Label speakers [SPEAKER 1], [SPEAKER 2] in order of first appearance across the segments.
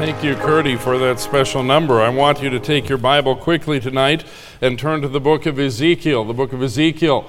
[SPEAKER 1] Thank you, Curdy, for that special number. I want you to take your Bible quickly tonight and turn to the book of Ezekiel. The book of Ezekiel.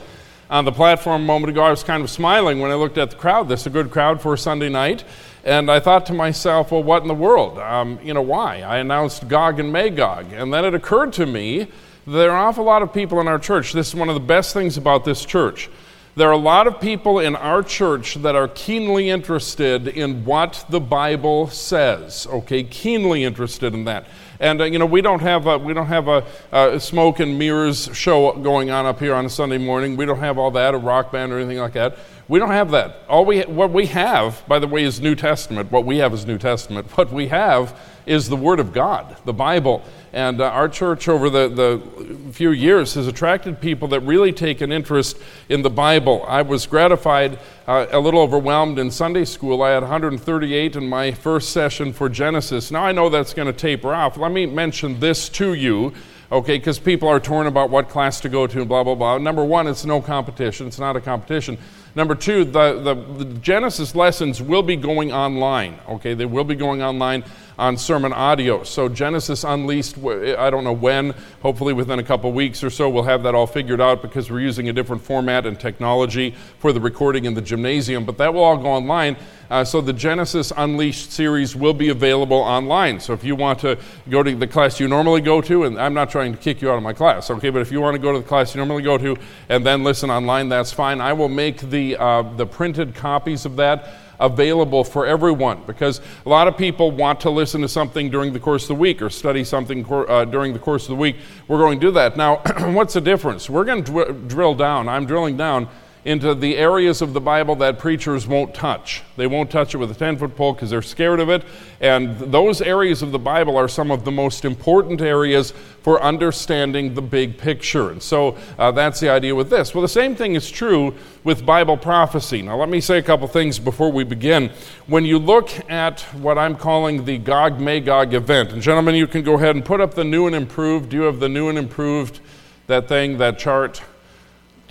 [SPEAKER 1] On the platform a moment ago, I was kind of smiling when I looked at the crowd. This is a good crowd for Sunday night. And I thought to myself, well, what in the world? Um, you know, why? I announced Gog and Magog. And then it occurred to me there are an awful lot of people in our church. This is one of the best things about this church there are a lot of people in our church that are keenly interested in what the Bible says. Okay, keenly interested in that. And uh, you know, we don't have a, we don't have a, a, smoke and mirrors show going on up here on a Sunday morning. We don't have all that, a rock band or anything like that. We don't have that. All we what we have, by the way, is New Testament. What we have is New Testament. What we have is the Word of God, the Bible. And uh, our church, over the, the few years, has attracted people that really take an interest in the Bible. I was gratified, uh, a little overwhelmed in Sunday school. I had 138 in my first session for Genesis. Now I know that's going to taper off. Let me mention this to you okay, because people are torn about what class to go to and blah, blah, blah. Number one, it's no competition, it's not a competition. Number two, the, the, the, Genesis lessons will be going online, okay? They will be going online on sermon audio. So, Genesis Unleashed, I don't know when, hopefully within a couple weeks or so, we'll have that all figured out because we're using a different format and technology for the recording in the gymnasium. But that will all go online. Uh, so, the Genesis Unleashed series will be available online. So, if you want to go to the class you normally go to, and I'm not trying to kick you out of my class, okay, but if you want to go to the class you normally go to and then listen online, that's fine. I will make the uh, the printed copies of that available for everyone because a lot of people want to listen to something during the course of the week or study something uh, during the course of the week. We're going to do that. Now, what's the difference? We're going to dr- drill down. I'm drilling down into the areas of the Bible that preachers won't touch. They won't touch it with a 10 foot pole because they're scared of it. And those areas of the Bible are some of the most important areas for understanding the big picture. And so uh, that's the idea with this. Well, the same thing is true with Bible prophecy. Now, let me say a couple things before we begin. When you look at what I'm calling the Gog Magog event, and gentlemen, you can go ahead and put up the new and improved. Do you have the new and improved, that thing, that chart?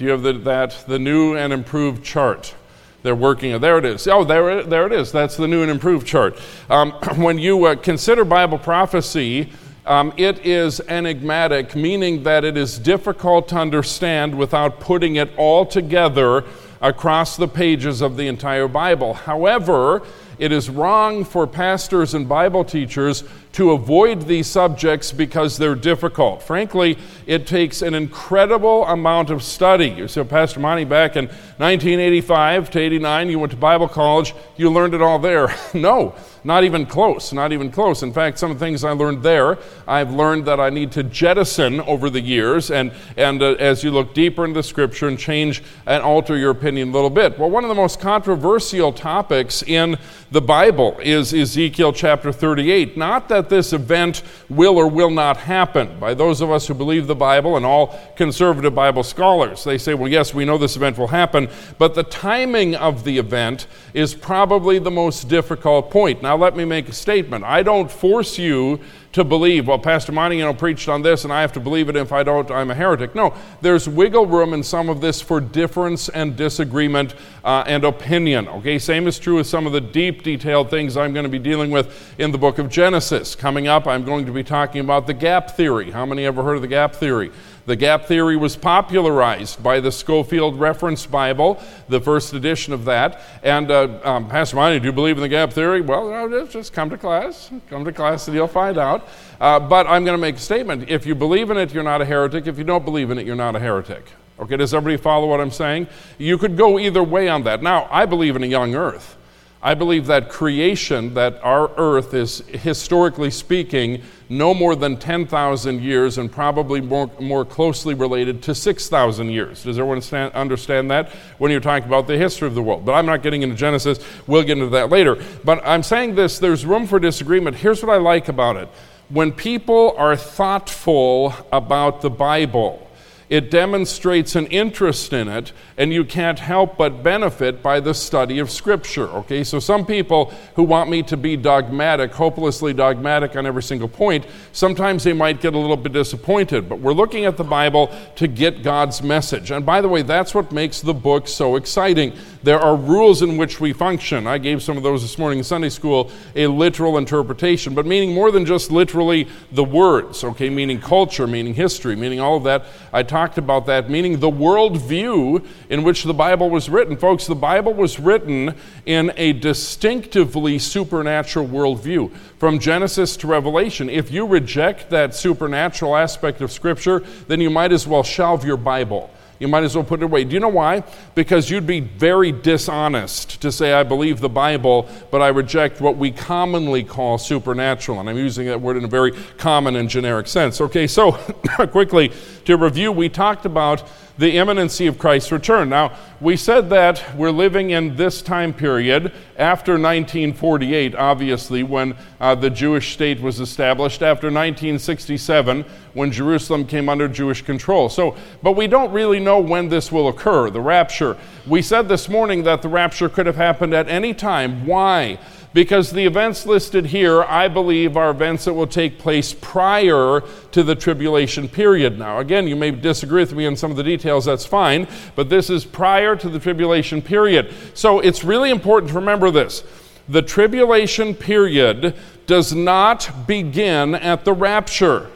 [SPEAKER 1] Do you have the, that, the new and improved chart? They're working. There it is. Oh, there, there it is. That's the new and improved chart. Um, when you uh, consider Bible prophecy, um, it is enigmatic, meaning that it is difficult to understand without putting it all together across the pages of the entire Bible. However, it is wrong for pastors and Bible teachers to avoid these subjects because they're difficult. Frankly, it takes an incredible amount of study. See, Pastor Monty, back in 1985 to 89, you went to Bible college, you learned it all there. no, not even close, not even close. In fact, some of the things I learned there, I've learned that I need to jettison over the years, and, and uh, as you look deeper into the scripture and change and alter your opinion a little bit. Well, one of the most controversial topics in the Bible is Ezekiel chapter 38. Not that this event will or will not happen. By those of us who believe the Bible and all conservative Bible scholars, they say, well, yes, we know this event will happen, but the timing of the event is probably the most difficult point. Now, let me make a statement. I don't force you to believe, well, Pastor know, preached on this and I have to believe it. If I don't, I'm a heretic. No, there's wiggle room in some of this for difference and disagreement uh, and opinion. Okay, same is true with some of the deep, detailed things I'm going to be dealing with in the book of Genesis. Coming up, I'm going to be talking about the gap theory. How many ever heard of the gap theory? The gap theory was popularized by the Scofield Reference Bible, the first edition of that. And uh, um, Pastor Monty, do you believe in the gap theory? Well, just come to class. Come to class and you'll find out. Uh, but I'm going to make a statement. If you believe in it, you're not a heretic. If you don't believe in it, you're not a heretic. Okay, does everybody follow what I'm saying? You could go either way on that. Now, I believe in a young earth. I believe that creation, that our earth is, historically speaking, no more than 10,000 years and probably more, more closely related to 6,000 years. Does everyone stand, understand that when you're talking about the history of the world? But I'm not getting into Genesis. We'll get into that later. But I'm saying this there's room for disagreement. Here's what I like about it when people are thoughtful about the Bible, it demonstrates an interest in it, and you can't help but benefit by the study of Scripture. Okay, so some people who want me to be dogmatic, hopelessly dogmatic on every single point, sometimes they might get a little bit disappointed. But we're looking at the Bible to get God's message. And by the way, that's what makes the book so exciting. There are rules in which we function. I gave some of those this morning in Sunday school, a literal interpretation, but meaning more than just literally the words, okay, meaning culture, meaning history, meaning all of that. I talked about that, meaning the worldview in which the Bible was written. Folks, the Bible was written in a distinctively supernatural worldview. From Genesis to Revelation, if you reject that supernatural aspect of Scripture, then you might as well shelve your Bible you might as well put it away. Do you know why? Because you'd be very dishonest to say, I believe the Bible, but I reject what we commonly call supernatural. And I'm using that word in a very common and generic sense. Okay, so quickly to review, we talked about the imminency of Christ's return. Now, we said that we're living in this time period after 1948, obviously, when uh, the Jewish state was established, after 1967, when Jerusalem came under Jewish control. So, but we don't really know when this will occur, the rapture. We said this morning that the rapture could have happened at any time. Why? Because the events listed here, I believe, are events that will take place prior to the tribulation period. Now, again, you may disagree with me on some of the details, that's fine, but this is prior to the tribulation period. So it's really important to remember this. The tribulation period does not begin at the rapture.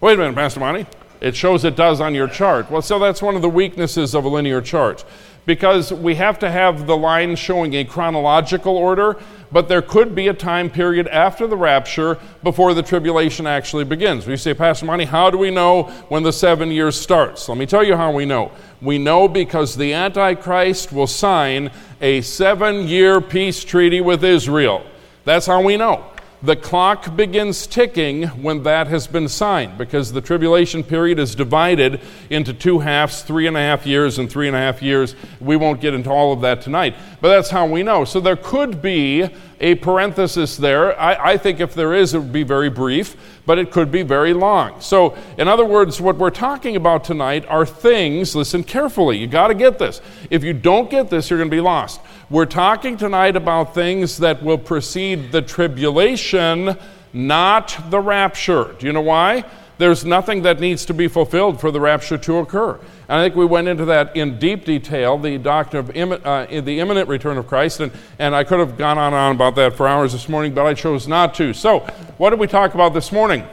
[SPEAKER 1] Wait a minute, Pastor Monty. It shows it does on your chart. Well, so that's one of the weaknesses of a linear chart because we have to have the line showing a chronological order but there could be a time period after the rapture before the tribulation actually begins. We say, Pastor Monty, how do we know when the seven years starts? Let me tell you how we know. We know because the Antichrist will sign a seven year peace treaty with Israel. That's how we know the clock begins ticking when that has been signed because the tribulation period is divided into two halves three and a half years and three and a half years. We won't get into all of that tonight, but that's how we know. So there could be a parenthesis there. I, I, think if there is, it would be very brief, but it could be very long. So, in other words, what we're talking about tonight are things, listen carefully, you got to get this. If you don't get this, you're going to be lost. We're talking tonight about things that will precede the tribulation, not the rapture. Do you know why? There's nothing that needs to be fulfilled for the rapture to occur. And I think we went into that in deep detail, the doctrine of Im- uh, the imminent return of Christ. And, and I could have gone on and on about that for hours this morning, but I chose not to. So, what did we talk about this morning?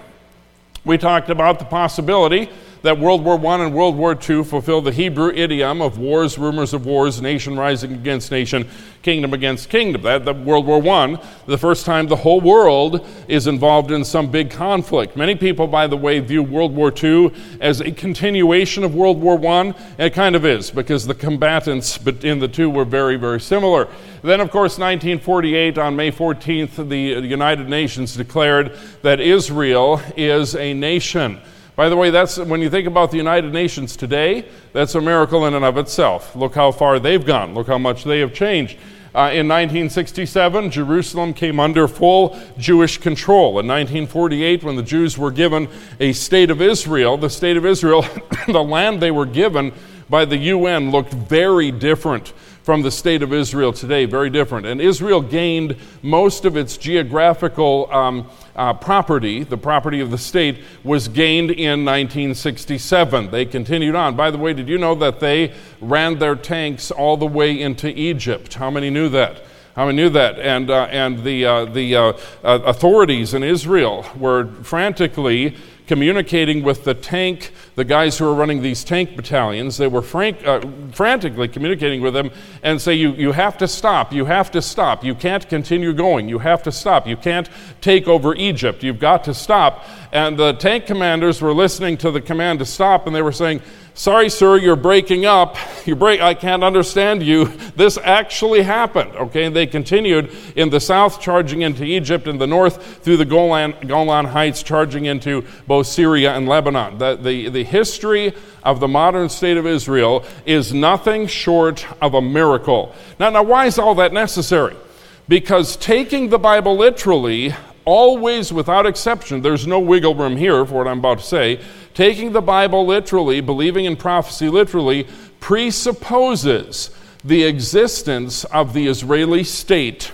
[SPEAKER 1] We talked about the possibility that World War I and World War II fulfill the Hebrew idiom of wars, rumors of wars, nation rising against nation, kingdom against kingdom. That, that World War I, the first time the whole world is involved in some big conflict. Many people, by the way, view World War II as a continuation of World War I, it kind of is because the combatants in the two were very, very similar. Then, of course, 1948, on May 14th, the United Nations declared that Israel is a nation. By the way, that's when you think about the United Nations today, that's a miracle in and of itself. Look how far they've gone. Look how much they have changed. Uh, in 1967, Jerusalem came under full Jewish control. In 1948, when the Jews were given a state of Israel, the state of Israel, the land they were given by the UN looked very different from the state of Israel today, very different. And Israel gained most of its geographical um, uh, property, the property of the state, was gained in 1967. They continued on. By the way, did you know that they ran their tanks all the way into Egypt? How many knew that? How many knew that? And, uh, and the, uh, the uh, uh, authorities in Israel were frantically communicating with the tank, the guys who are running these tank battalions. They were frank, uh, frantically communicating with them and say, you, you have to stop, you have to stop, you can't continue going, you have to stop, you can't take over Egypt, you've got to stop. And the tank commanders were listening to the command to stop and they were saying, Sorry, sir, you're breaking up. You break, I can't understand you. This actually happened. Okay, and they continued in the south, charging into Egypt, in the north, through the Golan, Golan Heights, charging into both Syria and Lebanon. The, the, the history of the modern state of Israel is nothing short of a miracle. Now, now, why is all that necessary? Because taking the Bible literally always without exception, there's no wiggle room here for what I'm about to say, taking the Bible literally, believing in prophecy literally, presupposes the existence of the Israeli state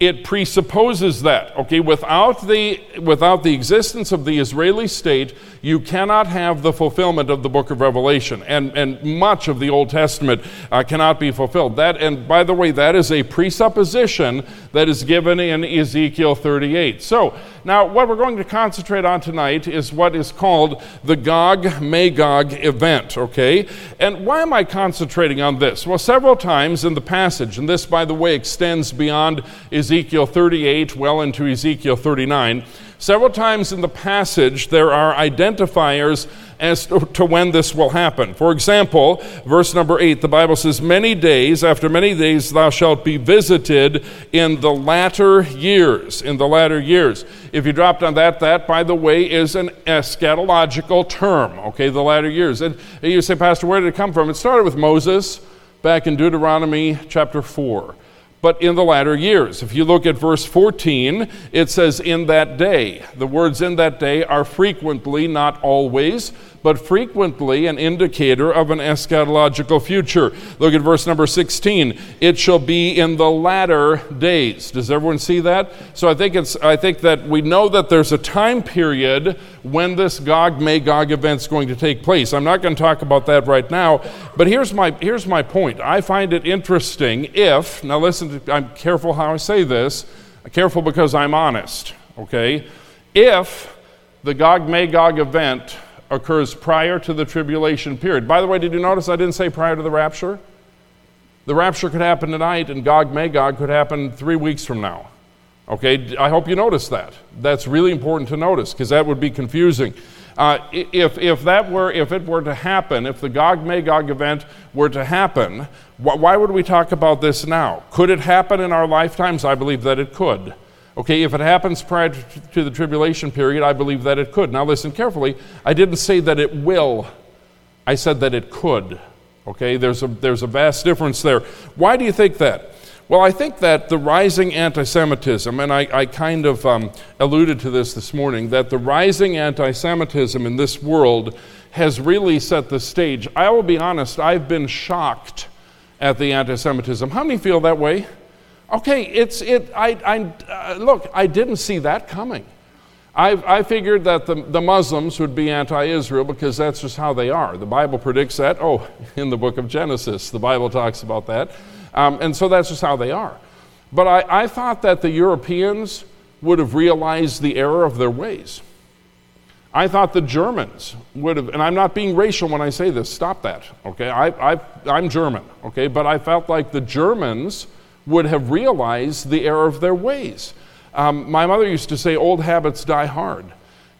[SPEAKER 1] it presupposes that okay? Without the without the existence of the israeli state you cannot have the fulfillment of the book of revelation. And and much of the old testament uh, cannot be fulfilled. That and by the way that is a presupposition that is given in ezekiel 38 so now what we're going to concentrate on tonight is what is called the gog magog event okay? And why am i concentrating on this? Well several times in the passage and this by the way extends beyond ezekiel Ezekiel 38 well into Ezekiel 39. Several times in the passage, there are identifiers as to when this will happen. For example, verse number 8, the Bible says, Many days, after many days, thou shalt be visited in the latter years. In the latter years. If you dropped on that, that, by the way, is an eschatological term, okay, the latter years. And you say, Pastor, where did it come from? It started with Moses back in Deuteronomy chapter 4 but in the latter years. If you look at verse 14, it says, In that day. The words in that day are frequently, not always, but frequently an indicator of an eschatological future. Look at verse number 16. It shall be in the latter days. Does everyone see that? So I think it's I think that we know that there's a time period when this Gog Magog event is going to take place. I'm not going to talk about that right now, but here's my here's my point. I find it interesting if now listen to, I'm careful how I say this. Careful because I'm honest, okay? If the Gog Magog event occurs prior to the tribulation period. By the way, did you notice I didn't say prior to the rapture? The rapture could happen tonight, and Gog Magog could happen three weeks from now. Okay, I hope you notice that. That's really important to notice because that would be confusing. Uh, if, if that were if it were to happen, if the Gog Magog event were to happen, wh- why would we talk about this now? Could it happen in our lifetimes? I believe that it could. Okay, if it happens prior to the tribulation period, I believe that it could. Now, listen carefully. I didn't say that it will, I said that it could. Okay, there's a, there's a vast difference there. Why do you think that? Well, I think that the rising anti Semitism, and I, I, kind of um, alluded to this this morning, that the rising anti Semitism in this world has really set the stage. I will be honest, I've been shocked at the anti Semitism. How many feel that way? Okay, it's it. I, I uh, look. I didn't see that coming. I, I figured that the, the Muslims would be anti-Israel because that's just how they are. The Bible predicts that. Oh, in the book of Genesis, the Bible talks about that, um, and so that's just how they are. But I, I thought that the Europeans would have realized the error of their ways. I thought the Germans would have, and I'm not being racial when I say this. Stop that. Okay, I, I, I'm German. Okay, but I felt like the Germans would have realized the error of their ways. Um, my mother used to say, Old habits die hard.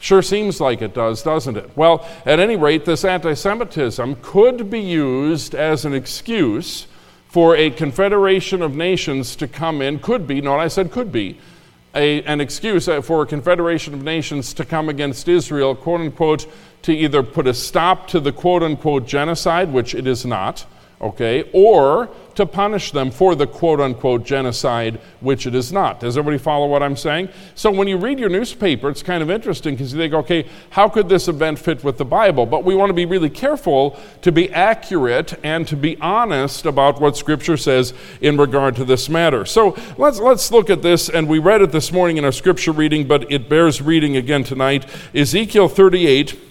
[SPEAKER 1] Sure seems like it does, doesn't it? Well, at any rate, this anti Semitism could be used as an excuse for a confederation of nations to come in, could be, no, I said could be, a, an excuse for a confederation of nations to come against Israel, quote unquote, to either put a stop to the quote unquote genocide, which it is not, okay, or to punish them for the quote unquote genocide, which it is not. Does everybody follow what I'm saying? So when you read your newspaper, it's kind of interesting because you think, okay, how could this event fit with the Bible? But we want to be really careful to be accurate and to be honest about what Scripture says in regard to this matter. So let's, let's look at this, and we read it this morning in our Scripture reading, but it bears reading again tonight. Ezekiel 38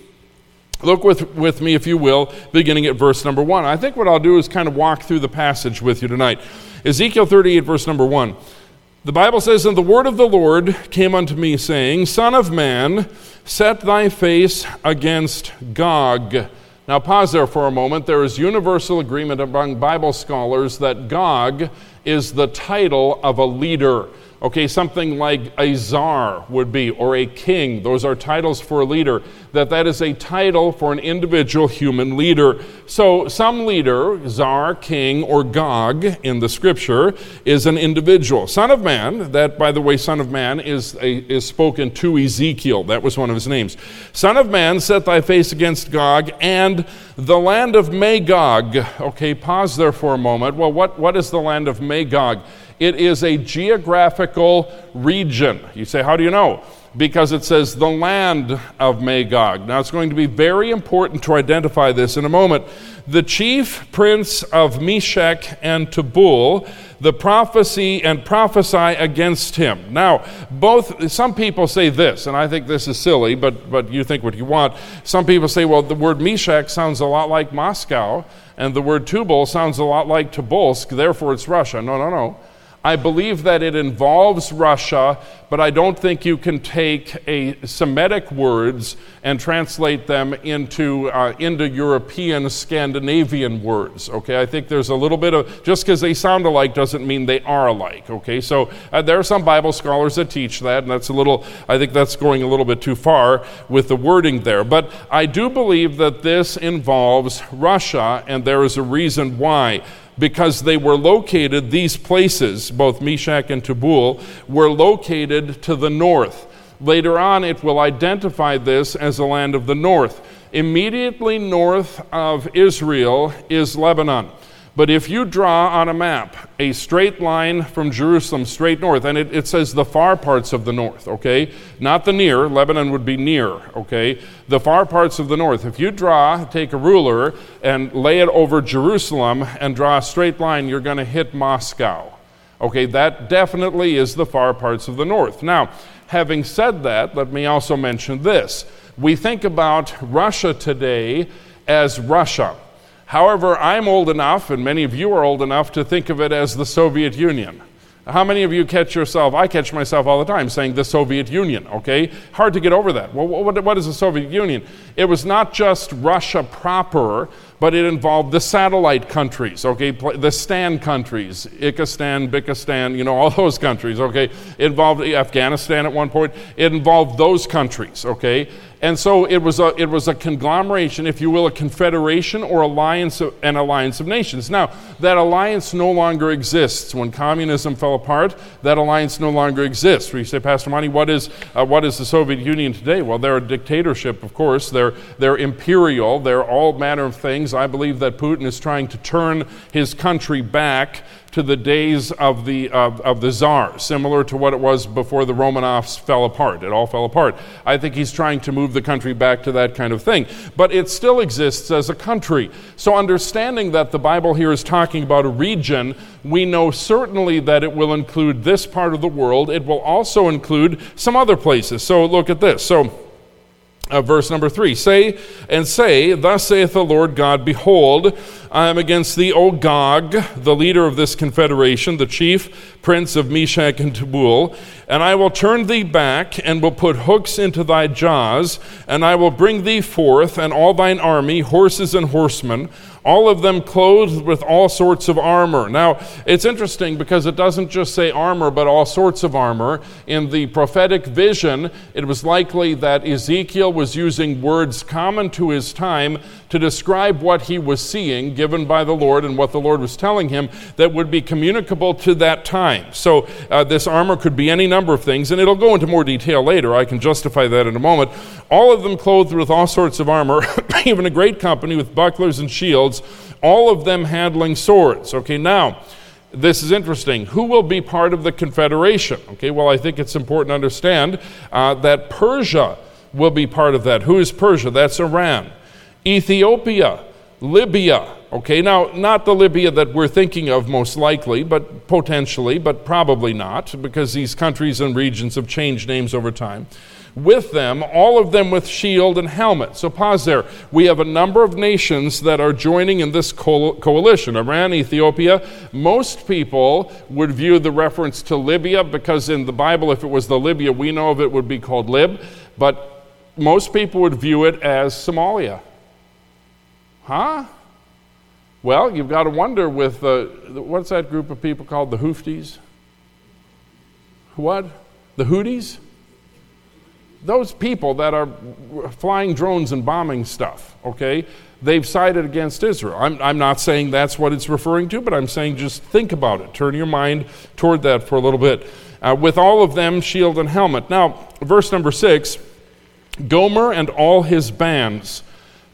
[SPEAKER 1] Look with, with me, if you will, beginning at verse number one. I think what I'll do is kind of walk through the passage with you tonight. Ezekiel 38, verse number one. The Bible says, And the word of the Lord came unto me, saying, Son of man, set thy face against Gog. Now, pause there for a moment. There is universal agreement among Bible scholars that Gog is the title of a leader. Okay, something like a czar would be, or a king. Those are titles for a leader. That that is a title for an individual human leader. So some leader, czar, king, or Gog in the scripture, is an individual. Son of man, that by the way, son of man is, a, is spoken to Ezekiel. That was one of his names. Son of man, set thy face against Gog and the land of Magog. Okay, pause there for a moment. Well, what, what is the land of Magog? It is a geographical region. You say, How do you know? Because it says the land of Magog. Now, it's going to be very important to identify this in a moment. The chief prince of Meshech and Tubal, the prophecy and prophesy against him. Now, both, some people say this, and I think this is silly, but, but you think what you want. Some people say, well, the word Meshech sounds a lot like Moscow, and the word Tubal sounds a lot like Tobolsk, therefore it's Russia. No, no, no. I believe that it involves Russia, but I don't think you can take a Semitic words and translate them into uh, Indo-European Scandinavian words. Okay, I think there's a little bit of just because they sound alike doesn't mean they are alike. Okay, so uh, there are some Bible scholars that teach that, and that's a little. I think that's going a little bit too far with the wording there. But I do believe that this involves Russia, and there is a reason why because they were located, these places, both Meshech and Tubal, were located to the north. Later on, it will identify this as the land of the north. Immediately north of Israel is Lebanon. But if you draw on a map a straight line from Jerusalem straight north, and it, it, says the far parts of the north, okay? Not the near, Lebanon would be near, okay? The far parts of the north. If you draw, take a ruler and lay it over Jerusalem and draw a straight line, you're going to hit Moscow. Okay, that definitely is the far parts of the north. Now, having said that, let me also mention this. We think about Russia today as Russia. However, I'm old enough, and many of you are old enough, to think of it as the Soviet Union. How many of you catch yourself? I catch myself all the time saying the Soviet Union, okay? Hard to get over that. Well, what, what is the Soviet Union? It was not just Russia proper, but it involved the satellite countries, okay? The Stan countries, Ikistan, Bikistan, you know, all those countries, okay? It involved Afghanistan at one point. It involved those countries, okay? And so it was a, it was a conglomeration, if you will, a confederation or alliance of, an alliance of nations. Now, that alliance no longer exists. When communism fell apart, that alliance no longer exists. You say, Pastor Monty, what is, uh, what is the Soviet Union today? Well, they're a dictatorship, of course. They're, they're imperial. They're all manner of things. I believe that Putin is trying to turn his country back to the days of the, of, of the czar, similar to what it was before the Romanovs fell apart. It all fell apart. I think he's trying to move the country back to that kind of thing. But it still exists as a country. So, understanding that the Bible here is talking about a region, we know certainly that it will include this part of the world. It will also include some other places. So, look at this. So, uh, verse number three say and say thus saith the lord god behold i am against thee o gog the leader of this confederation the chief prince of meshech and tubal and i will turn thee back and will put hooks into thy jaws and i will bring thee forth and all thine army horses and horsemen all of them clothed with all sorts of armor. Now, it's interesting because it doesn't just say armor, but all sorts of armor. In the prophetic vision, it was likely that Ezekiel was using words common to his time to describe what he was seeing, given by the Lord, and what the Lord was telling him that would be communicable to that time. So, uh, this armor could be any number of things, and it'll go into more detail later. I can justify that in a moment. All of them clothed with all sorts of armor, even a great company with bucklers and shields all of them handling swords. Okay, now, this is interesting. Who will be part of the confederation? Okay, well, I think it's important to understand uh, that Persia will be part of that. Who is Persia? That's Iran. Ethiopia, Libya. Okay, now, not the Libya that we're thinking of most likely, but potentially, but probably not, because these countries and regions have changed names over time with them, all of them with shield and helmet. So pause there. We have a number of nations that are joining in this coalition Iran, Ethiopia. Most people would view the reference to Libya because in the Bible, if it was the Libya we know of, it would be called Lib. But most people would view it as Somalia. Huh? Well, you've got to wonder with what's that group of people called? The Hoofties? What? The Hooties? those people that are flying drones and bombing stuff, okay, they've sided against Israel. I'm, I'm not saying that's what it's referring to, but I'm saying just think about it. Turn your mind toward that for a little bit. Uh, with all of them, shield and helmet. Now, verse number six Gomer and all his bands.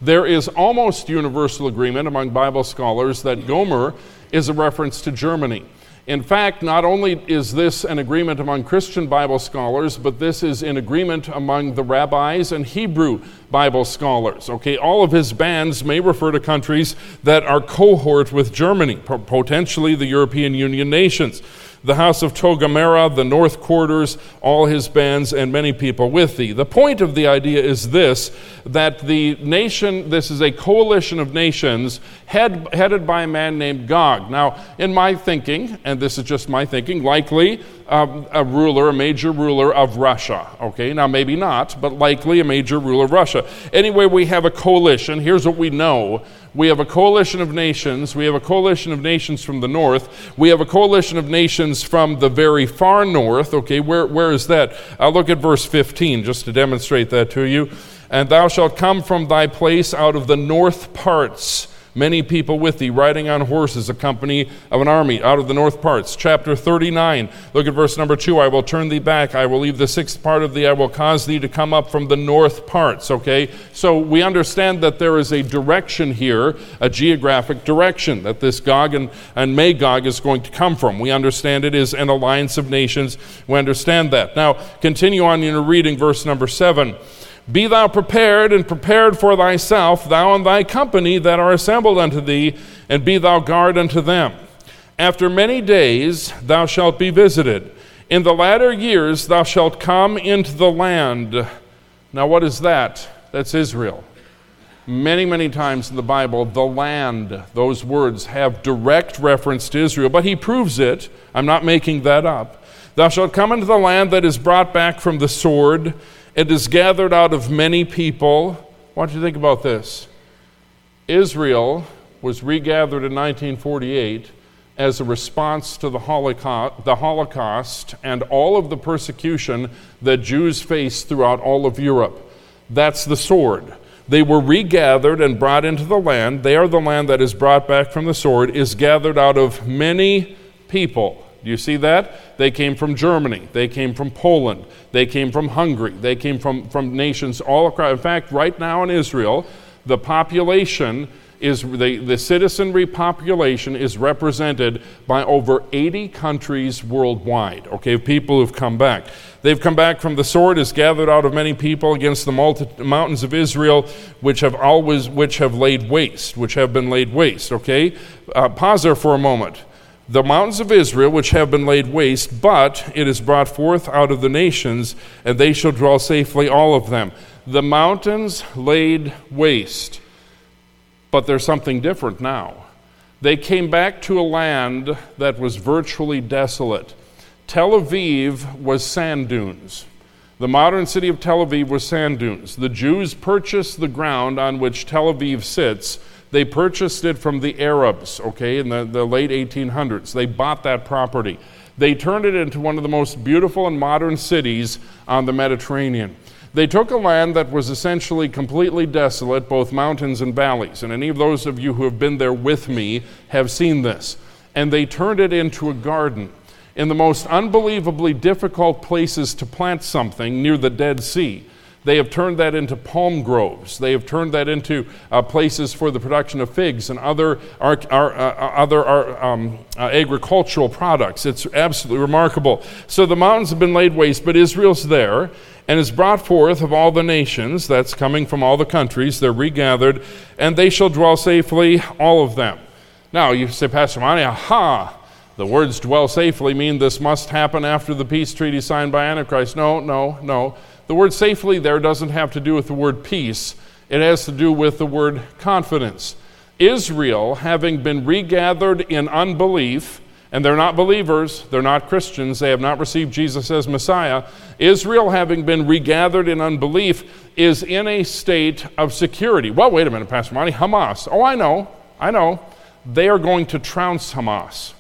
[SPEAKER 1] There is almost universal agreement among Bible scholars that Gomer is a reference to Germany. In fact, not only is this an agreement among Christian Bible scholars, but this is an agreement among the rabbis and Hebrew Bible scholars. Okay, all of his bands may refer to countries that are cohort with Germany, potentially the European Union nations the house of Togarmah, the north quarters, all his bands, and many people with thee. The point of the idea is this that the nation, this is a coalition of nations head, headed by a man named Gog. Now, in my thinking, and this is just my thinking, likely um, a ruler, a major ruler of Russia. Okay, now maybe not, but likely a major ruler of Russia. Anyway, we have a coalition. Here's what we know we have a coalition of nations. We have a coalition of nations from the north. We have a coalition of nations from the very far north. Okay, where, where is that? I'll look at verse 15 just to demonstrate that to you. And thou shalt come from thy place out of the north parts many people with thee, riding on horses, a company of an army out of the north parts. Chapter 39, look at verse number 2. I will turn thee back. I will leave the sixth part of thee. I will cause thee to come up from the north parts. Okay? So we understand that there is a direction here, a geographic direction, that this Gog and, and Magog is going to come from. We understand it is an alliance of nations. We understand that. Now, continue on in your reading, verse number 7. Be thou prepared and prepared for thyself, thou and thy company that are assembled unto thee, and be thou guard unto them. After many days thou shalt be visited. In the latter years thou shalt come into the land. Now, what is that? That's Israel. Many, many times in the Bible, the land, those words have direct reference to Israel, but he proves it. I'm not making that up. Thou shalt come into the land that is brought back from the sword it is gathered out of many people. Why don't you think about this? Israel was regathered in 1948 as a response to the Holocaust, the Holocaust and all of the persecution that Jews faced throughout all of Europe. That's the sword. They were regathered and brought into the land. They are the land that is brought back from the sword, is gathered out of many people. Do you see that? They came from Germany. They came from Poland. They came from Hungary. They came from, from nations all across. In fact, right now in Israel, the population is the, the citizenry population is represented by over 80 countries worldwide. Okay, people who've come back. They've come back from the sword is gathered out of many people against the multi- mountains of Israel, which have always which have laid waste, which have been laid waste. Okay, uh, pause there for a moment the mountains of Israel, which have been laid waste, but it is brought forth out of the nations, and they shall dwell safely, all of them. The mountains laid waste, but there's something different now. They came back to a land that was virtually desolate. Tel Aviv was sand dunes. The modern city of Tel Aviv was sand dunes. The Jews purchased the ground on which Tel Aviv sits they purchased it from the Arabs, okay, in the, the late 1800s. They bought that property. They turned it into one of the most beautiful and modern cities on the Mediterranean. They took a land that was essentially completely desolate, both mountains and valleys. And any of those of you who have been there with me have seen this. And they turned it into a garden in the most unbelievably difficult places to plant something near the Dead Sea. They have turned that into palm groves. They have turned that into uh, places for the production of figs and other, ar- uh, other um, uh, agricultural products. It's absolutely remarkable. So the mountains have been laid waste, but Israel's there and is brought forth of all the nations. That's coming from all the countries. They're regathered, and they shall dwell safely, all of them. Now, you say, Pastor Monty, aha, the words dwell safely mean this must happen after the peace treaty signed by Antichrist. No, no, no. The word safely there doesn't have to do with the word peace, it has to do with the word confidence. Israel, having been regathered in unbelief, and they're not believers, they're not Christians, they have not received Jesus as Messiah. Israel, having been regathered in unbelief, is in a state of security. Well, wait a minute, Pastor Monty, Hamas. Oh, I know, I know. They are going to trounce Hamas.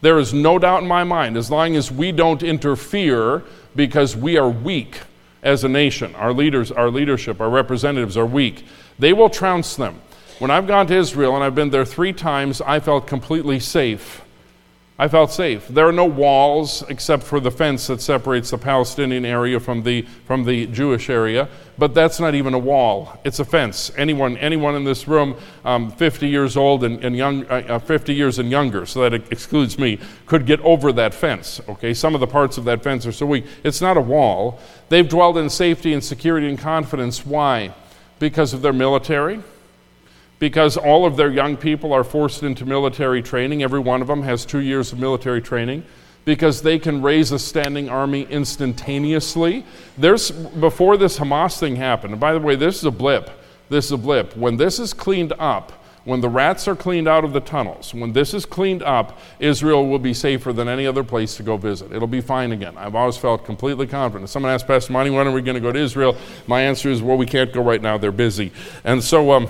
[SPEAKER 1] There is no doubt in my mind, as long as we don't interfere because we are weak, as a nation. Our leaders, our leadership, our representatives are weak. They will trounce them. When I've gone to Israel and I've been there three times, I felt completely safe. I felt safe. There are no walls except for the fence that separates the Palestinian area from the, from the Jewish area, but that's not even a wall. It's a fence. Anyone, anyone in this room, um, 50 years old and, and young, uh, uh 50 years and younger, so that excludes me, could get over that fence. Okay, some of the parts of that fence are so weak. It's not a wall. They've dwelled in safety and security and confidence. Why? Because of their military because all of their young people are forced into military training. Every one of them has two years of military training because they can raise a standing army instantaneously. There's, before this Hamas thing happened, and by the way, this is a blip. This is a blip. When this is cleaned up, when the rats are cleaned out of the tunnels, when this is cleaned up, Israel will be safer than any other place to go visit. It'll be fine again. I've always felt completely confident. If someone asked Pastor Monty, when are we going to go to Israel? My answer is, well, we can't go right now. They're busy. And so, um,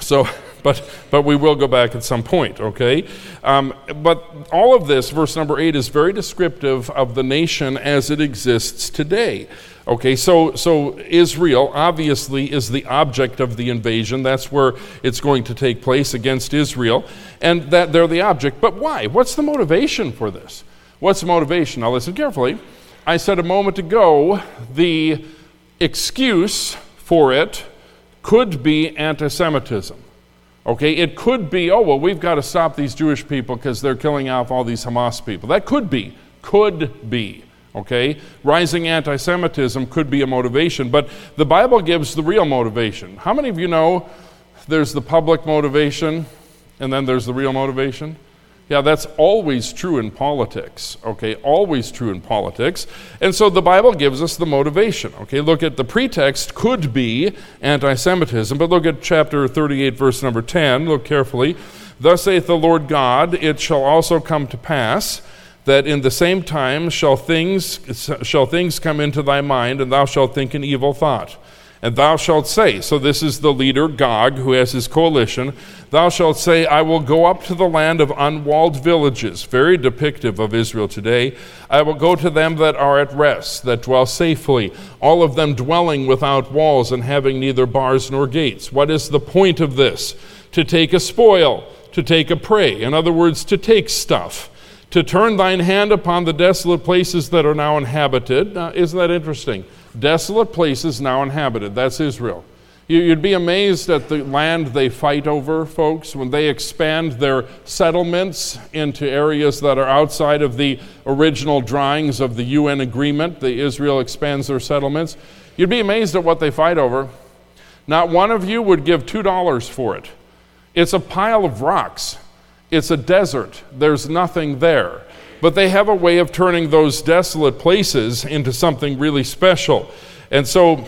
[SPEAKER 1] so, but, but we will go back at some point, okay? Um, but all of this, verse number eight, is very descriptive of the nation as it exists today. Okay, so, so Israel obviously is the object of the invasion. That's where it's going to take place against Israel. And that they're the object. But why? What's the motivation for this? What's the motivation? Now, listen carefully. I said a moment ago the excuse for it could be anti Semitism. Okay, it could be, oh, well, we've got to stop these Jewish people because they're killing off all these Hamas people. That could be, could be. Okay, rising anti Semitism could be a motivation, but the Bible gives the real motivation. How many of you know there's the public motivation and then there's the real motivation? Yeah, that's always true in politics, okay? Always true in politics. And so the Bible gives us the motivation, okay? Look at the pretext could be anti Semitism, but look at chapter 38, verse number 10. Look carefully. Thus saith the Lord God, it shall also come to pass that in the same time shall things, shall things come into thy mind, and thou shalt think an evil thought. And thou shalt say, so this is the leader, Gog, who has his coalition, thou shalt say, I will go up to the land of unwalled villages, very depictive of Israel today. I will go to them that are at rest, that dwell safely, all of them dwelling without walls and having neither bars nor gates. What is the point of this? To take a spoil, to take a prey. In other words, to take stuff to turn thine hand upon the desolate places that are now inhabited. Now, isn't that interesting? Desolate places now inhabited. That's Israel. You'd be amazed at the land they fight over, folks, when they expand their settlements into areas that are outside of the original drawings of the UN agreement. The Israel expands their settlements. You'd be amazed at what they fight over. Not one of you would give $2 for it. It's a pile of rocks. It's a desert. There's nothing there but they have a way of turning those desolate places into something really special. And so,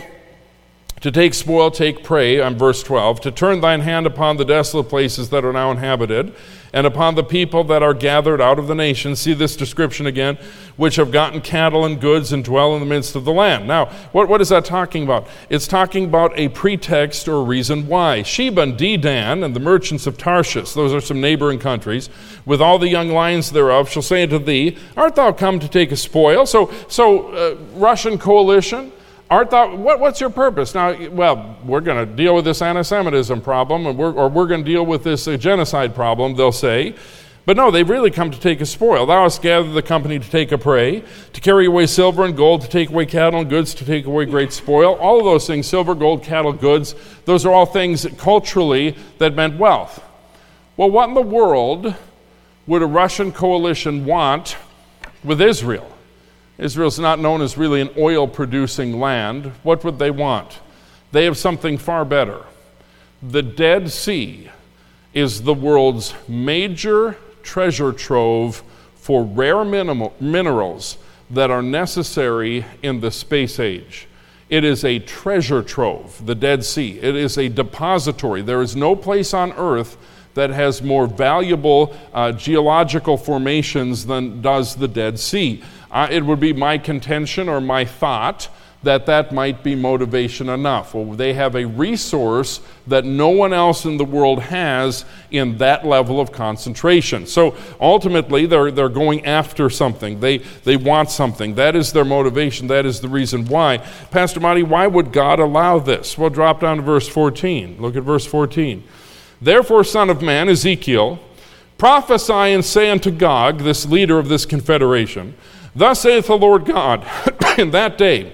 [SPEAKER 1] to take spoil, take prey, I'm verse 12, to turn thine hand upon the desolate places that are now inhabited, and upon the people that are gathered out of the nations. See this description again, which have gotten cattle and goods and dwell in the midst of the land. Now, what, what is that talking about? It's talking about a pretext or reason why. Sheba and Dedan and the merchants of Tarshish, those are some neighboring countries, with all the young lions thereof, shall say unto thee, Art thou come to take a spoil? So, so uh, Russian coalition art thou, what, what's your purpose? Now, well, we're going to deal with this anti Semitism problem, or we're, or we're going to deal with this uh, genocide problem, they'll say. But no, they've really come to take a spoil. Thou hast gathered the company to take a prey, to carry away silver and gold, to take away cattle and goods, to take away great spoil. All of those things silver, gold, cattle, goods those are all things culturally that meant wealth. Well, what in the world would a Russian coalition want with Israel? Israel's not known as really an oil producing land. What would they want? They have something far better. The Dead Sea is the world's major treasure trove for rare minerals that are necessary in the space age. It is a treasure trove, the Dead Sea. It is a depository. There is no place on earth that has more valuable uh, geological formations than does the Dead Sea. Uh, it would be my contention or my thought that that might be motivation enough. Well, they have a resource that no one else in the world has in that level of concentration. So ultimately, they're, they're going after something. They, they want something. That is their motivation. That is the reason why. Pastor Marty, why would God allow this? Well, drop down to verse 14. Look at verse 14. Therefore, Son of Man, Ezekiel, Prophesy and say unto Gog, this leader of this confederation, Thus saith the Lord God, in that day,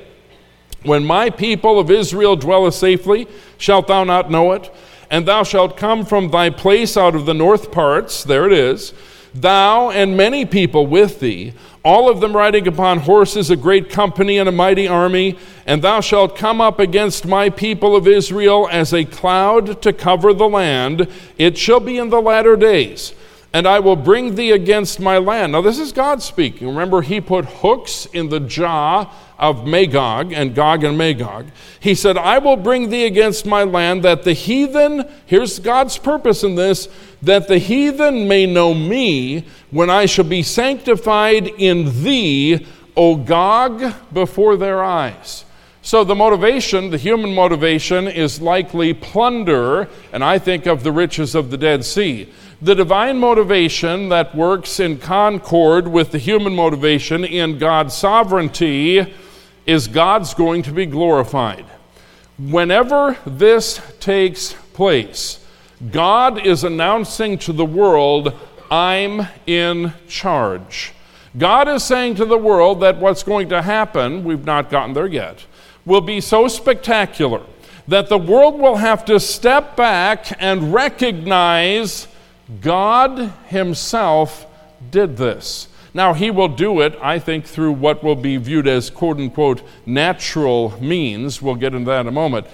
[SPEAKER 1] when my people of Israel dwelleth safely, shalt thou not know it? And thou shalt come from thy place out of the north parts, there it is, thou and many people with thee, all of them riding upon horses, a great company and a mighty army, and thou shalt come up against my people of Israel as a cloud to cover the land. It shall be in the latter days and I will bring thee against my land. Now, this is God speaking. Remember, he put hooks in the jaw of Magog and Gog and Magog. He said, I will bring thee against my land that the heathen, here's God's purpose in this, that the heathen may know me when I shall be sanctified in thee, O Gog, before their eyes. So, the motivation, the human motivation, is likely plunder, and I think of the riches of the Dead Sea. The divine motivation that works in concord with the human motivation in God's sovereignty is God's going to be glorified. Whenever this takes place, God is announcing to the world, I'm in charge. God is saying to the world that what's going to happen, we've not gotten there yet, will be so spectacular that the world will have to step back and recognize God Himself did this. Now, He will do it, I think, through what will be viewed as quote unquote natural means. We'll get into that in a moment.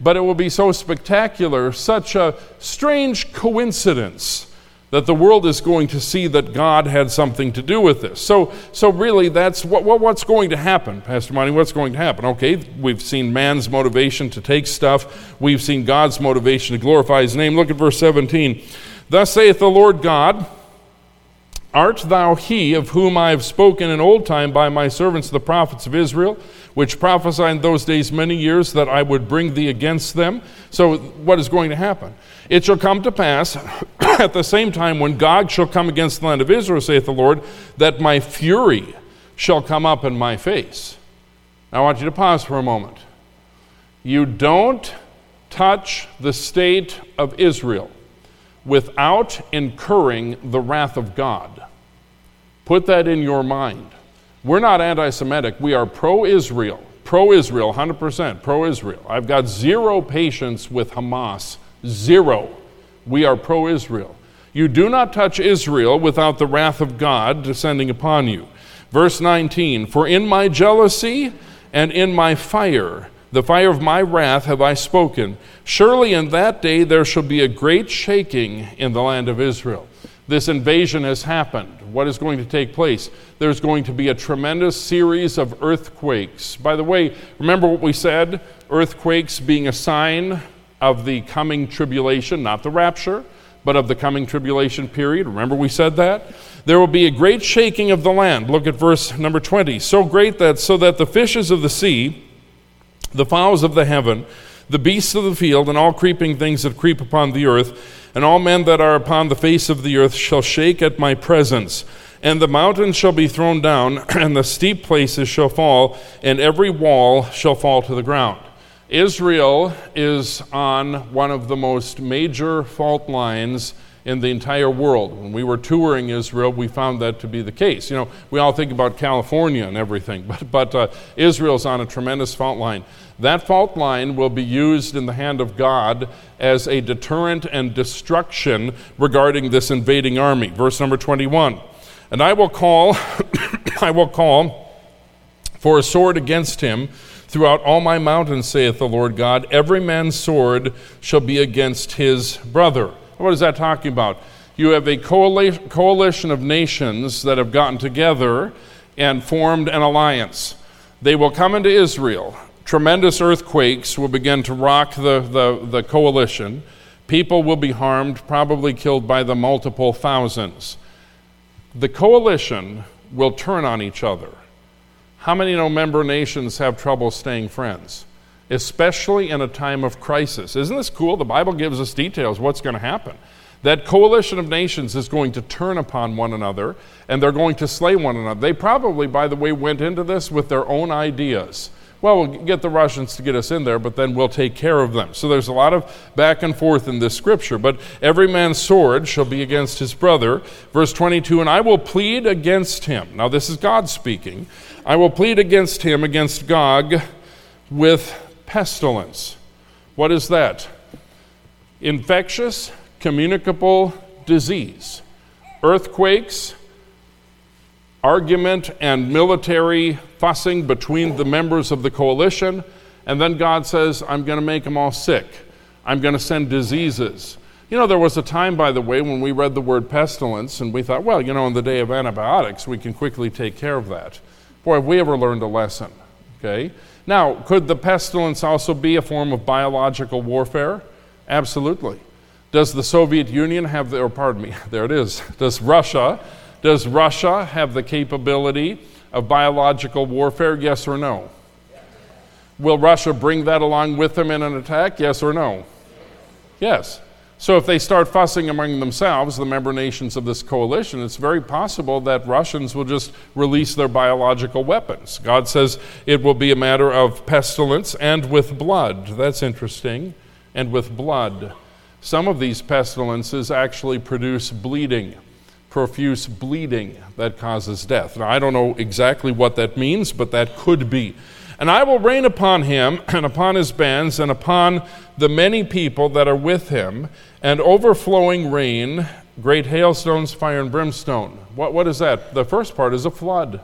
[SPEAKER 1] But it will be so spectacular, such a strange coincidence that the world is going to see that God had something to do with this. So, so really, that's what, what, what's going to happen, Pastor Monty. What's going to happen? Okay, we've seen man's motivation to take stuff, we've seen God's motivation to glorify His name. Look at verse 17. Thus saith the Lord God Art thou he of whom I have spoken in old time by my servants the prophets of Israel, which prophesied in those days many years that I would bring thee against them? So, what is going to happen? It shall come to pass at the same time when Gog shall come against the land of Israel, saith the Lord, that my fury shall come up in my face. Now, I want you to pause for a moment. You don't touch the state of Israel without incurring the wrath of God. Put that in your mind. We're not anti Semitic, we are pro Israel. Pro Israel, 100% pro Israel. I've got zero patience with Hamas. Zero. We are pro Israel. You do not touch Israel without the wrath of God descending upon you. Verse 19 For in my jealousy and in my fire, the fire of my wrath have I spoken. Surely in that day there shall be a great shaking in the land of Israel. This invasion has happened. What is going to take place? There's going to be a tremendous series of earthquakes. By the way, remember what we said? Earthquakes being a sign of the coming tribulation, not the rapture, but of the coming tribulation period. Remember we said that? There will be a great shaking of the land. Look at verse number 20. So great that so that the fishes of the sea the fowls of the heaven, the beasts of the field, and all creeping things that creep upon the earth, and all men that are upon the face of the earth shall shake at my presence. And the mountains shall be thrown down, and the steep places shall fall, and every wall shall fall to the ground. Israel is on one of the most major fault lines in the entire world. When we were touring Israel, we found that to be the case. You know, we all think about California and everything, but, but uh, Israel's on a tremendous fault line. That fault line will be used in the hand of God as a deterrent and destruction regarding this invading army. Verse number 21. And I will call, I will call for a sword against him throughout all my mountains, saith the Lord God. Every man's sword shall be against his brother. What is that talking about? You have a coalition of nations that have gotten together and formed an alliance. They will come into Israel. Tremendous earthquakes will begin to rock the, the, the coalition. People will be harmed, probably killed by the multiple thousands. The coalition will turn on each other. How many member nations have trouble staying friends? Especially in a time of crisis. Isn't this cool? The Bible gives us details what's going to happen. That coalition of nations is going to turn upon one another and they're going to slay one another. They probably, by the way, went into this with their own ideas. Well, we'll get the Russians to get us in there, but then we'll take care of them. So there's a lot of back and forth in this scripture. But every man's sword shall be against his brother. Verse 22 And I will plead against him. Now, this is God speaking. I will plead against him, against Gog, with pestilence. What is that? Infectious, communicable disease, earthquakes, argument and military fussing between the members of the coalition. And then God says, I'm going to make them all sick. I'm going to send diseases. You know, there was a time, by the way, when we read the word pestilence and we thought, well, you know, in the day of antibiotics, we can quickly take care of that. Boy, have we ever learned a lesson. Okay? Now, could the pestilence also be a form of biological warfare? Absolutely. Does the Soviet Union have, the, or pardon me, there it is. Does Russia does Russia have the capability of biological warfare? Yes or no? Will Russia bring that along with them in an attack? Yes or no? Yes. So if they start fussing among themselves, the member nations of this coalition, it's very possible that Russians will just release their biological weapons. God says it will be a matter of pestilence and with blood. That's interesting. And with blood. Some of these pestilences actually produce bleeding profuse bleeding that causes death. Now, I don't know exactly what that means, but that could be. And I will rain upon him, and upon his bands, and upon the many people that are with him, and overflowing rain, great hailstones, fire, and brimstone. What, what is that? The first part is a flood.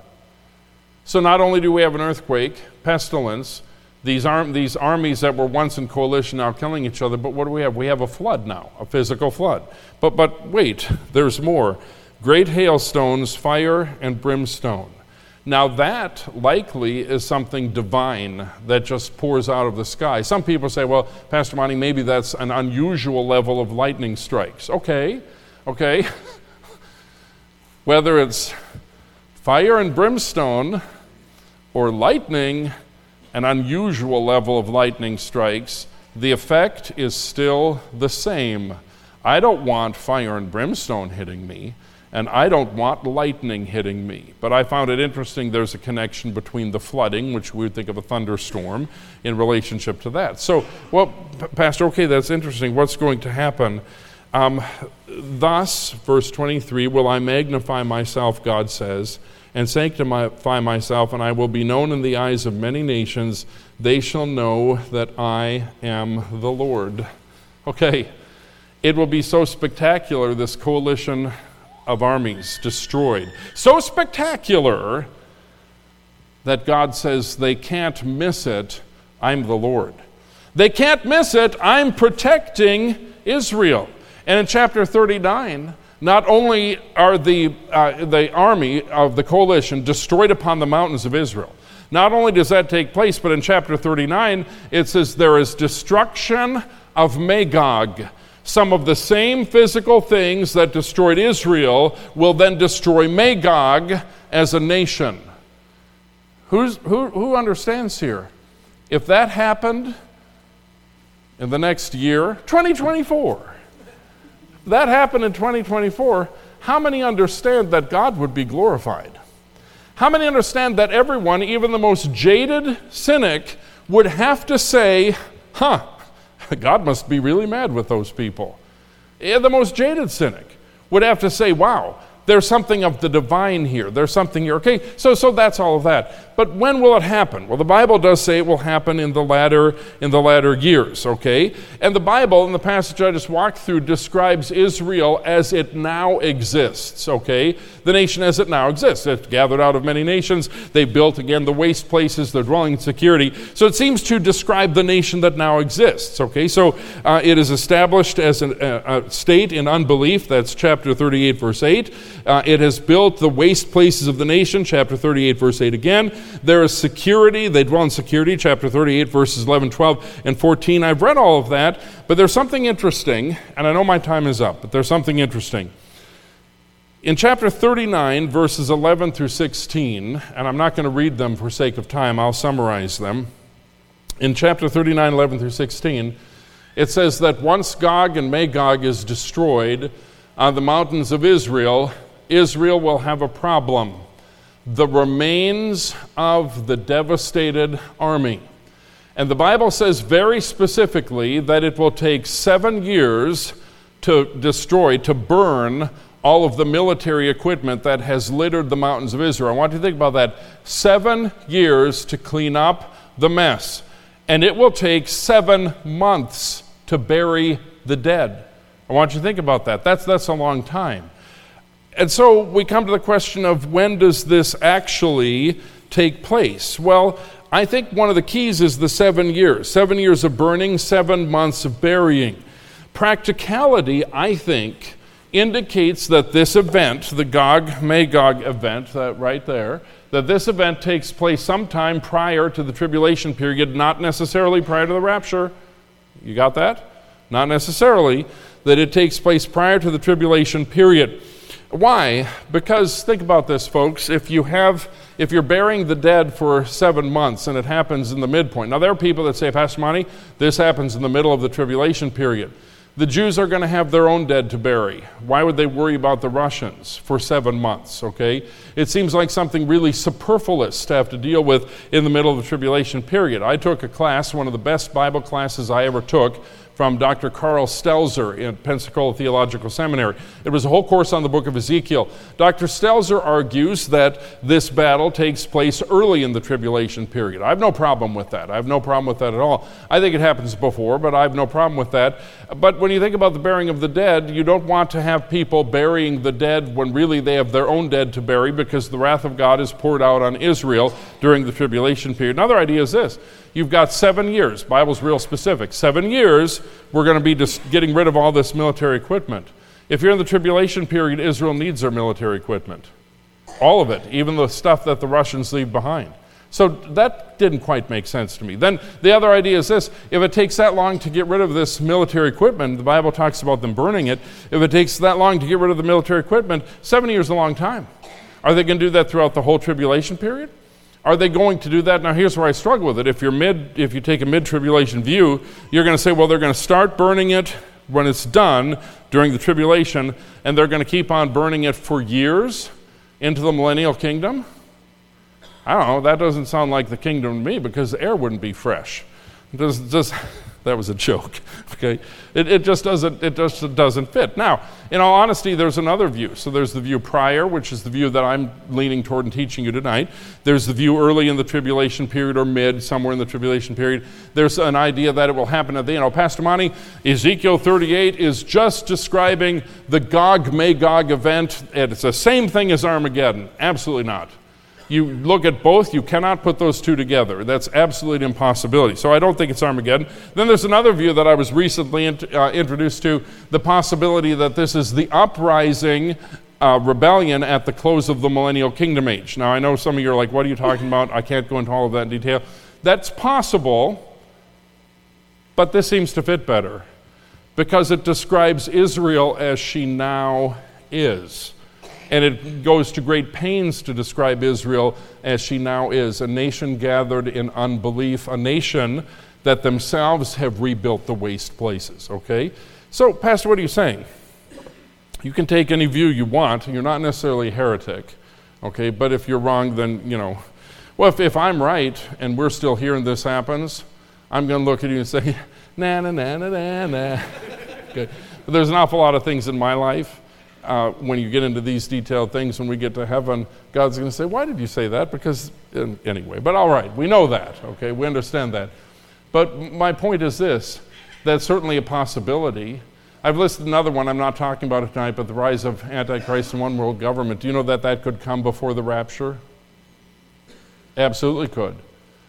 [SPEAKER 1] So not only do we have an earthquake, pestilence, these, arm, these armies that were once in coalition now killing each other, but what do we have? We have a flood now, a physical flood. But, but wait, there's more. Great hailstones, fire, and brimstone. Now, that likely is something divine that just pours out of the sky. Some people say, well, Pastor Monty, maybe that's an unusual level of lightning strikes. Okay, okay. Whether it's fire and brimstone or lightning, an unusual level of lightning strikes, the effect is still the same. I don't want fire and brimstone hitting me, and I don't want lightning hitting me. But I found it interesting there's a connection between the flooding, which we would think of a thunderstorm, in relationship to that. So, well, Pastor, okay, that's interesting. What's going to happen? Um, Thus, verse 23, will I magnify myself, God says and sanctify myself, and I will be known in the eyes of many nations. They shall know that I am the Lord. Okay, it will be so spectacular, this coalition of armies destroyed. So spectacular that God says they can't miss it. I'm the Lord. They can't miss it. I'm protecting Israel. And in chapter 39, not only are the, uh, the army of the coalition destroyed upon the mountains of Israel, not only does that take place, but in chapter 39, it says there is destruction of Magog. Some of the same physical things that destroyed Israel will then destroy Magog as a nation. Who's, who, who understands here? If that happened in the next year, 2024, that happened in 2024, how many understand that God would be glorified? How many understand that everyone, even the most jaded cynic, would have to say, huh, God must be really mad with those people? The most jaded cynic would have to say, wow, there's something of the divine here. There's something here. Okay, so, so that's all of that. But when will it happen? Well, the Bible does say it will happen in the latter in the latter years, okay? And the Bible, in the passage I just walked through, describes Israel as it now exists, okay? The nation as it now exists. It's gathered out of many nations. They built again the waste places, their dwelling in security. So it seems to describe the nation that now exists, okay? So uh, it is established as an, a state in unbelief. That's chapter 38, verse 8. Uh, it has built the waste places of the nation, chapter 38, verse 8 again. There is security. They dwell in security, chapter 38, verses 11, 12, and 14. I've read all of that, but there's something interesting, and I know my time is up, but there's something interesting. In chapter 39, verses 11 through 16, and I'm not going to read them for sake of time, I'll summarize them. In chapter 39, 11 through 16, it says that once Gog and Magog is destroyed on the mountains of Israel, Israel will have a problem. The remains of the devastated army. And the Bible says very specifically that it will take seven years to destroy, to burn all of the military equipment that has littered the mountains of Israel. I want you to think about that. Seven years to clean up the mess. And it will take seven months to bury the dead. I want you to think about that. That's, that's a long time. And so we come to the question of when does this actually take place? Well, I think one of the keys is the seven years seven years of burning, seven months of burying. Practicality, I think, indicates that this event, the Gog Magog event, that right there, that this event takes place sometime prior to the tribulation period, not necessarily prior to the rapture. You got that? Not necessarily. That it takes place prior to the tribulation period. Why? Because think about this, folks. If you have, if you're burying the dead for seven months and it happens in the midpoint. Now there are people that say, Pastor Monty, this happens in the middle of the tribulation period. The Jews are going to have their own dead to bury. Why would they worry about the Russians for seven months? Okay? It seems like something really superfluous to have to deal with in the middle of the tribulation period. I took a class, one of the best Bible classes I ever took, from Dr. Carl Stelzer in Pensacola Theological Seminary. It was a whole course on the book of Ezekiel. Dr. Stelzer argues that this battle takes place early in the tribulation period. I have no problem with that. I have no problem with that at all. I think it happens before, but I have no problem with that. But when you think about the burying of the dead, you don't want to have people burying the dead when really they have their own dead to bury because the wrath of God is poured out on Israel during the tribulation period. Another idea is this you've got seven years. Bible's real specific. Seven years, we're going to be just getting rid of all this military equipment. If you're in the tribulation period, Israel needs their military equipment. All of it, even the stuff that the Russians leave behind. So that didn't quite make sense to me. Then the other idea is this if it takes that long to get rid of this military equipment, the Bible talks about them burning it. If it takes that long to get rid of the military equipment, seven years is a long time. Are they going to do that throughout the whole tribulation period? Are they going to do that? Now, here's where I struggle with it. If you're mid, if you take a mid-tribulation view, you're going to say, well, they're going to start burning it when it's done during the tribulation, and they're going to keep on burning it for years into the millennial kingdom. I don't know. That doesn't sound like the kingdom to me because the air wouldn't be fresh. Does, just that was a joke. Okay, it, it just doesn't it just doesn't fit. Now, in all honesty, there's another view. So there's the view prior, which is the view that I'm leaning toward and teaching you tonight. There's the view early in the tribulation period or mid, somewhere in the tribulation period. There's an idea that it will happen at the end. Oh, Pastor Monty, Ezekiel 38 is just describing the Gog Magog event. It's the same thing as Armageddon. Absolutely not. You look at both, you cannot put those two together. That's absolute impossibility. So I don't think it's Armageddon. Then there's another view that I was recently uh, introduced to the possibility that this is the uprising uh, rebellion at the close of the millennial kingdom age. Now, I know some of you are like, what are you talking about? I can't go into all of that in detail. That's possible, but this seems to fit better because it describes Israel as she now is. And it goes to great pains to describe Israel as she now is a nation gathered in unbelief, a nation that themselves have rebuilt the waste places. Okay? So, Pastor, what are you saying? You can take any view you want. You're not necessarily a heretic. Okay? But if you're wrong, then, you know. Well, if, if I'm right and we're still here and this happens, I'm going to look at you and say, na na na na na na. Okay. But there's an awful lot of things in my life uh, when you get into these detailed things, when we get to heaven, God's going to say, Why did you say that? Because, anyway, but all right, we know that, okay? We understand that. But my point is this that's certainly a possibility. I've listed another one, I'm not talking about it tonight, but the rise of Antichrist and one world government. Do you know that that could come before the rapture? Absolutely could.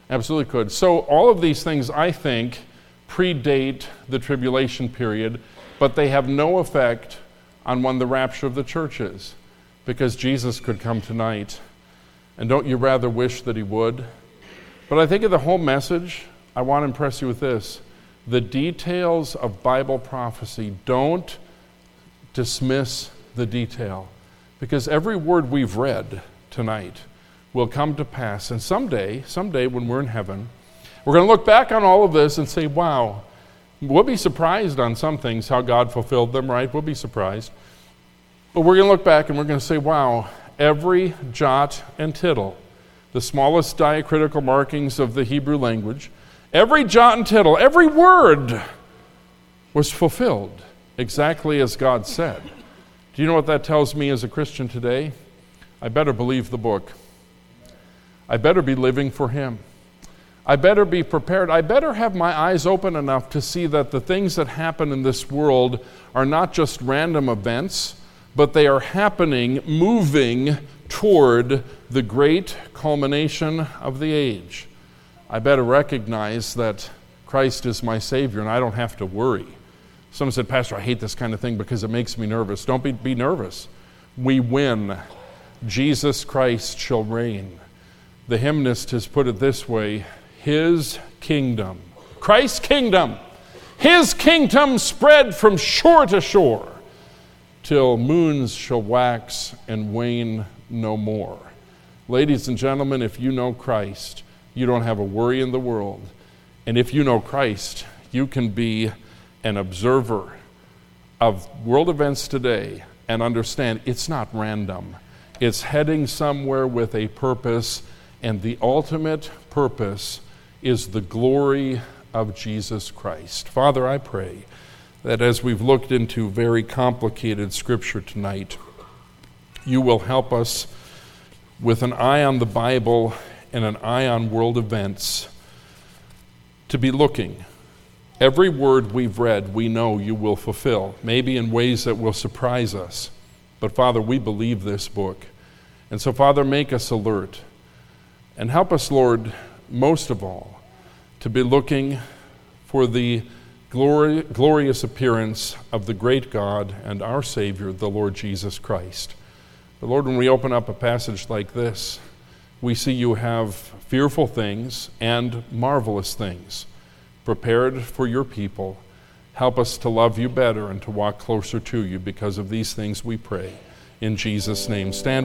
[SPEAKER 1] Absolutely could. So, all of these things, I think, predate the tribulation period, but they have no effect on when the rapture of the church is because Jesus could come tonight. And don't you rather wish that he would? But I think of the whole message, I want to impress you with this. The details of Bible prophecy, don't dismiss the detail. Because every word we've read tonight will come to pass. And someday, someday when we're in heaven, we're going to look back on all of this and say, wow, We'll be surprised on some things how God fulfilled them, right? We'll be surprised. But we're going to look back and we're going to say, wow, every jot and tittle, the smallest diacritical markings of the Hebrew language, every jot and tittle, every word was fulfilled exactly as God said. Do you know what that tells me as a Christian today? I better believe the book. I better be living for Him. I better be prepared. I better have my eyes open enough to see that the things that happen in this world are not just random events, but they are happening, moving toward the great culmination of the age. I better recognize that Christ is my Savior and I don't have to worry. Someone said, Pastor, I hate this kind of thing because it makes me nervous. Don't be, be nervous. We win. Jesus Christ shall reign. The hymnist has put it this way His kingdom, Christ's kingdom, His kingdom spread from shore to shore till moons shall wax and wane no more. Ladies and gentlemen, if you know Christ, you don't have a worry in the world. And if you know Christ, you can be an observer of world events today and understand it's not random. It's heading somewhere with a purpose, and the ultimate purpose is the glory of Jesus Christ. Father, I pray that as we've looked into very complicated scripture tonight, you will help us with an eye on the Bible and an eye on world events to be looking. Every word we've read, we know you will fulfill, maybe in ways that will surprise us. But Father, we believe this book. And so, Father, make us alert. And help us, Lord, most of all, to be looking for the glory, glorious appearance of the great God and our Savior, the Lord Jesus Christ. But Lord, when we open up a passage like this, we see you have fearful things and marvelous things prepared for your people. Help us to love you better and to walk closer to you because of these things we pray. In Jesus' name, stand.